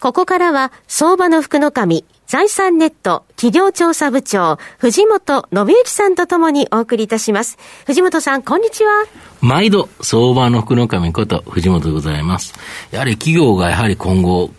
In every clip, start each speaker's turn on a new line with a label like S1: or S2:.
S1: ここからは相場の福の神財産ネット企業調査部長、藤本信之さんとともにお送りいたします。藤本さん、こんにちは。
S2: 毎度、相場の福の神こと藤本でございます。やはり企業がやはり今後、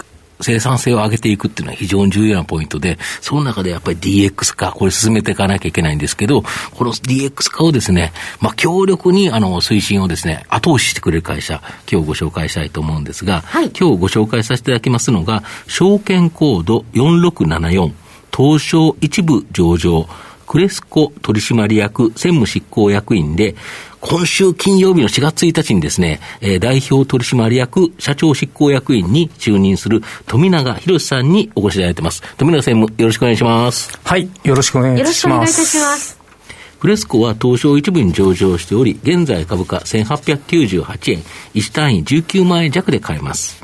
S2: 生産性を上げていくっていうのは非常に重要なポイントで、その中でやっぱり DX 化、これ進めていかなきゃいけないんですけど、この DX 化をですね、まあ、強力にあの推進をですね、後押ししてくれる会社、今日ご紹介したいと思うんですが、はい、今日ご紹介させていただきますのが、証券コード4674、東証一部上場、クレスコ取締役専務執行役員で、今週金曜日の4月1日にですね、えー、代表取締役社長執行役員に就任する富永博さんにお越しいただいてます。富永専務、よろしくお願いします。
S3: はい、よろしくお願いします。よろしくお願いいた
S1: します。
S2: プレスコは東証一部に上場しており、現在株価1898円、1単位19万円弱で買えます。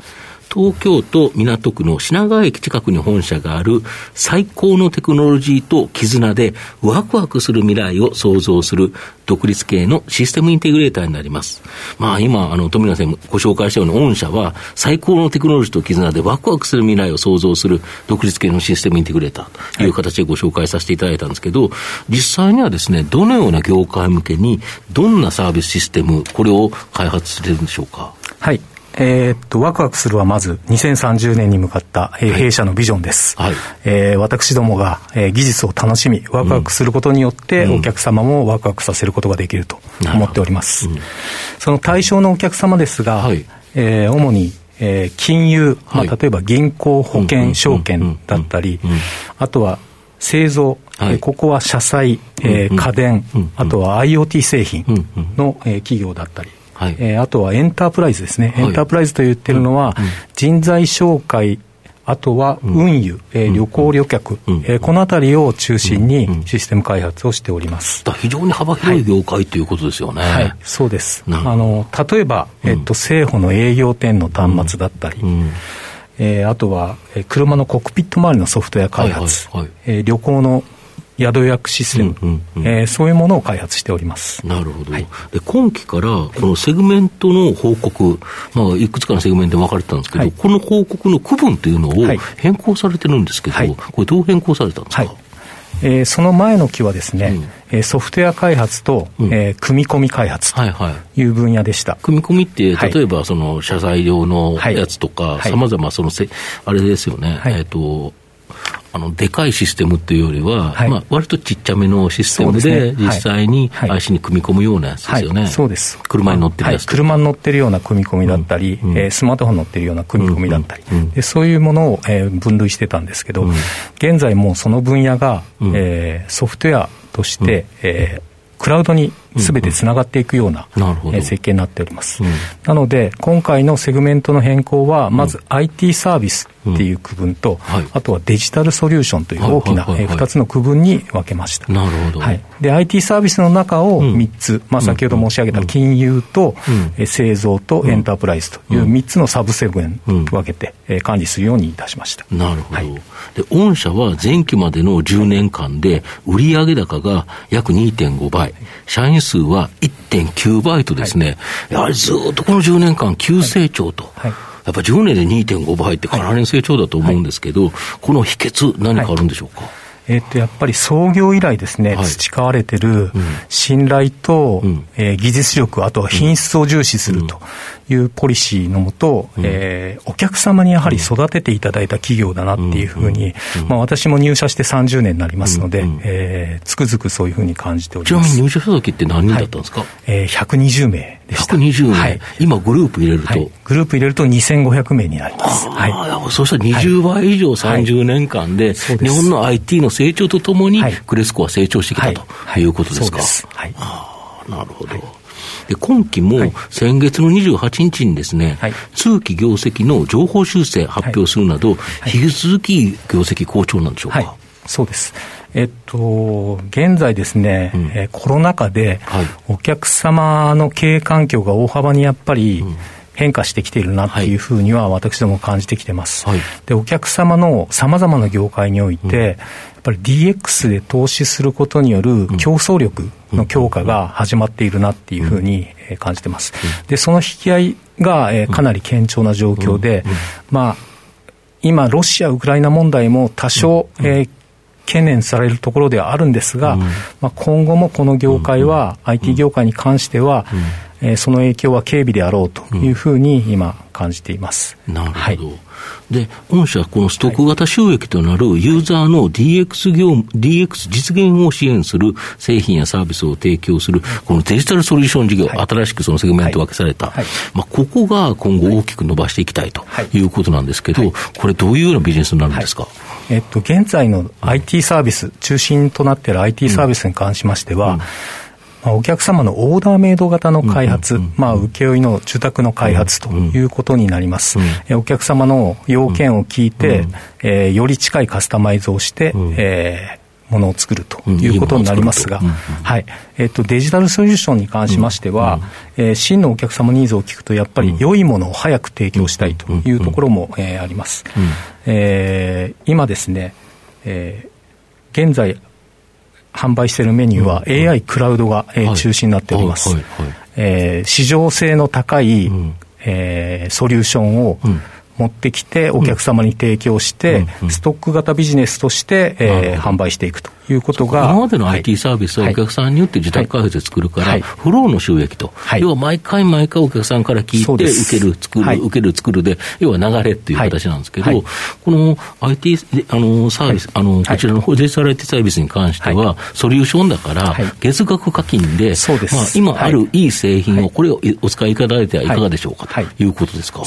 S2: 東京都港区の品川駅近くに本社がある最高のテクノロジーと絆でワクワクする未来を創造する独立系のシステムインテグレーターになります。まあ今、あの、富永さんもご紹介したように御社は最高のテクノロジーと絆でワクワクする未来を創造する独立系のシステムインテグレーターという形でご紹介させていただいたんですけど、実際にはですね、どのような業界向けにどんなサービスシステム、これを開発してるんでしょうか？
S3: はい。えー、っと、ワクワクするはまず2030年に向かった、えー、弊社のビジョンです。はい、えー、私どもが、えー、技術を楽しみ、ワクワクすることによって、うん、お客様もワクワクさせることができると思っております。うん、その対象のお客様ですが、はい、えー、主にえー、金融、まあ、例えば銀行、保険、証券だったり、あとは製造、はい、ここは社債、えー、家電、あとは IoT 製品の、えー、企業だったり、はい、えー、あとはエンタープライズですね、はい、エンタープライズと言ってるのは、人材紹介、あとは運輸、うん、えー、旅行旅客、うん、えー、このあたりを中心にシステム開発をしております。
S2: 非常に幅広い業界、はい、ということですよね。
S3: はい、そうです。あの例えば、えっと、政府の営業店の端末だったり、うん。えー、あとは、えー、車のコックピット周りのソフトウェア開発、はいはいはい、えー、旅行の宿予約システム、うんうんうん、えー、そういうものを開発しております。
S2: なるほど、はい、で今期からこのセグメントの報告、まあ、いくつかのセグメント分かれてたんですけど、はい、この報告の区分というのを変更されてるんですけど、はい、これ、どう変更されたんですか、はい。
S3: えー、その前の期はですね、うん、ソフトウェア開発と、うん、えー、組み込み開発という分野でした。はい
S2: はい、組み込みって、例えばその謝罪用のやつとか、さまざまそのせ、あれですよね、えっ、ー、と、あのでかいシステムっていうよりは、はい。まあ割とちっちゃめのシステムで、実際に IC に組み込むようなやつですよね。
S3: そうです。
S2: 車に乗ってるやつ、
S3: 車に乗ってるような組み込みだったり、うん。えー、スマートフォン乗ってるような組み込みだったり、うん。でそういうものを、えー、分類してたんですけど、うん、現在もうその分野が、うん、えー、ソフトウェアとして、うん、えークラウドにすべてつながっていくような、設計になっております、うん、なので今回のセグメントの変更はまず IT サービスっていう区分と、はい、あとはデジタルソリューションという大きな2つの区分に分けました、
S2: なるほど、
S3: はい、で IT サービスの中を3つ、まあ、先ほど申し上げた金融と、製造とエンタープライズという3つのサブセグメント分けて、管理するようにいたしました。
S2: なるほど、はい、で御社は前期までの10年間で売上高が約2.5倍。社員数は1.9倍とですね、はい、やはりずっとこの10年間急成長と。はい。やっぱ10年で2.5倍ってかなりの成長だと思うんですけど、この秘訣何かあるんでしょうか、
S3: えっと、やっぱり創業以来ですね、はい、培われてる信頼と、うん、えー、技術力、あとは品質を重視するというポリシーのもと、うん、えー、お客様にやはり育てていただいた企業だなっていうふうに、まあ、私も入社して30年になりますので、うん、えー、つくづくそういうふうに感じております。
S2: ちなみに入社した時って何人だったんですか、はい、
S3: えー、120名でした。
S2: 120名、はい、今グループ入れると、はい、
S3: グループ入れると2500名になります。
S2: はい、そうしたら20倍以上30年間で、日本の IT の成長とともに、クレスコは成長してきたとい。うことですか？はい、あなるほど。で今期も先月の28日にですね、はい、通期業績の情報修正発表するなど、引き続き業績好調なんでしょうか？
S3: そうです。えっと、現在ですね、うん、えコロナ禍で、お客様の経営環境が大幅にやっぱり、変化してきているなっていうふうには私ども感じてきてます。はい、で、お客様のさまざまな業界において、うん、やっぱり DX で投資することによる競争力の強化が始まっているなっていうふうに感じてます。で、その引き合いがかなり堅調な状況で、まあ、今、ロシア・ウクライナ問題も多少、えー、懸念されるところではあるんですが、うん、まあ、今後もこの業界は、うん、IT 業界に関しては、うん、えー、その影響は軽微であろうというふうに今、感じています。
S2: なるほど。はい。で、御社、このストック型収益となるユーザーの DX 業務、DX 実現を支援する製品やサービスを提供する、このデジタルソリューション事業、はい、新しくそのセグメント分けされた、はい、まあ、ここが今後大きく伸ばしていきたいとい。うことなんですけど、これ、どういうようなビジネスになるんですか、
S3: えっと、現在の IT サービス、中心となっている IT サービスに関しましては、うん。まあ、お客様のオーダーメイド型の開発、まあ、請負の受託の開発ということになります。お客様の要件を聞いて、えー、より近いカスタマイズをして、えーものを作るということになりますが、はい。えっ、と、デジタルソリューションに関しましては、うん、えー、真のお客様ニーズを聞くと、やっぱり良いものを早く提供したいというところも、えー、あります。うん、えー、今ですね、えー、現在、販売しているメニューは AI クラウドが、えー、中心になっております。え市場性の高い、えー、ソリューションを、持ってきて、お客様に提供して、ストック型ビジネスとして、えー、販売していくということが。
S2: 今までの IT サービスはお客さんによって自宅開発で作るから、フローの収益と、要は毎回毎回お客さんから聞いて、受ける、作る、受ける、作るで、要は流れっていう形なんですけど、この IT あのサービス、あのこちらのデジタル IT サービスに関しては、ソリューションだから、月額課金で、まあ、今あるいい製品を、これをお使いいただいてはいかがでしょうかということですか？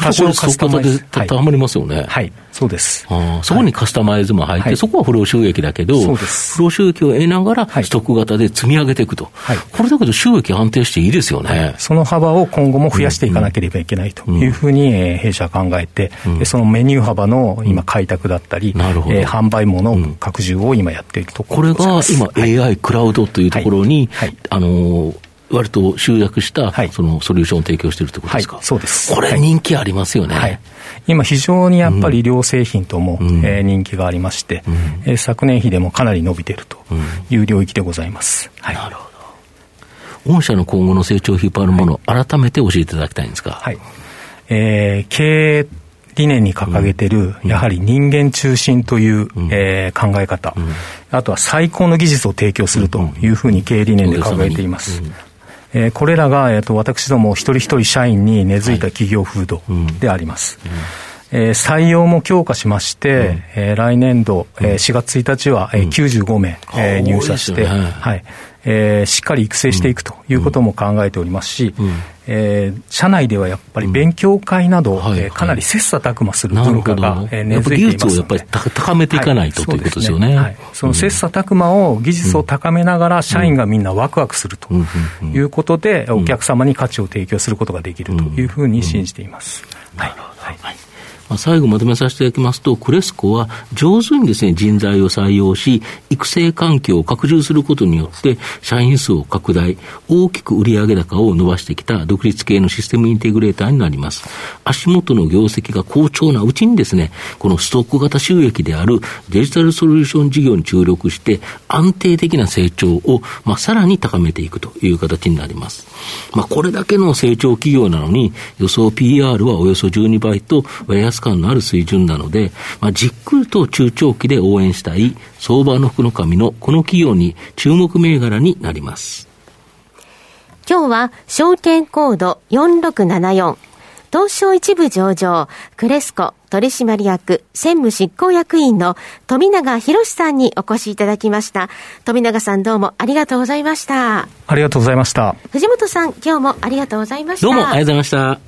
S3: そうです。
S2: 多少カスタマイズ。たまりますよね。
S3: はい。そうです。
S2: あそこにカスタマイズも入って、はい、そこは不労収益だけど、不労収益を得ながら、ストック型で積み上げていくと、はい、これだけど収益安定していいですよね。
S3: その幅を今後も増やしていかなければいけないというふうに、えー、弊社は考えて、うん、そのメニュー幅の今、開拓だったり、なるほど。えー、販売もの拡充を今やっているところ
S2: これが今、AI クラウドというところに、あのー割と集約した、そのソリューションを提供しているということですか、はい、
S3: そうです。
S2: これ人気ありますよね。はい、
S3: 今非常にやっぱり医療製品とも、うん、えー、人気がありまして、うん、えー、昨年比でもかなり伸びているという領域でございます。
S2: はい、なるほど。御社の今後の成長を引っ張るもの、はい、改めて教えていただきたいんですか。
S3: はい。えー、経営理念に掲げている、やはり人間中心という、うん、えー、考え方、うん、あとは最高の技術を提供するというふうに経営理念で掲げています。えー、これらが、えーと、私ども一人一人社員に根付いた企業風土であります。はいうん、えー、採用も強化しまして、うん、えー、来年度、えー、4月1日は、えー、95名、えー、入社して、ね、はいえー、しっかり育成していくということも考えておりますし、うん、えー、社内ではやっぱり勉強会など、うんはいはい、かなり切磋琢磨する文化が、えー、根付いています
S2: 技術をやっぱり高めていかないと、はい、ということですよね。はい、
S3: その切磋琢磨を、技術を高めながら、社員がみんなワクワクするということで、お客様に価値を提供することができるというふうに信じています。はい、はい
S2: まあ、最後まとめさせていただきますと、クレスコは上手にですね、人材を採用し、育成環境を拡充することによって、社員数を拡大、大きく売上高を伸ばしてきた独立系のシステムインテグレーターになります。足元の業績が好調なうちにですね、このストック型収益であるデジタルソリューション事業に注力して、安定的な成長を、まあ、さらに高めていくという形になります。まあ、これだけの成長企業なのに、予想 PR はおよそ12倍と、安感のある水準なので、まあ、じっくりと中長期で応援したい相場の福の神のこの企業に注目銘柄になります。
S1: 今日は証券コード4674東証一部上場クレスコ取締役専務執行役員の富永博さんにお越しいただきました。富永さんどうもありがとうございました。
S3: ありがとうございました。
S1: 藤本さん今日もありがとうございました。
S2: どうもありがとうございました。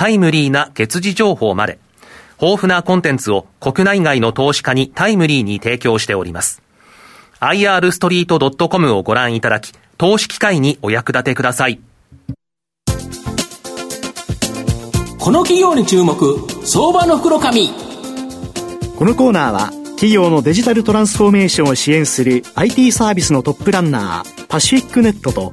S4: タイムリーな月次情報まで、豊富なコンテンツを国内外の投資家にタイムリーに提供しております。irstreet.com をご覧いただき、投資機会にお役立てください。
S5: この企業に注目、相場の袋紙。
S6: このコーナーは、企業のデジタルトランスフォーメーションを支援する IT サービスのトップランナー、パシフィックネットと、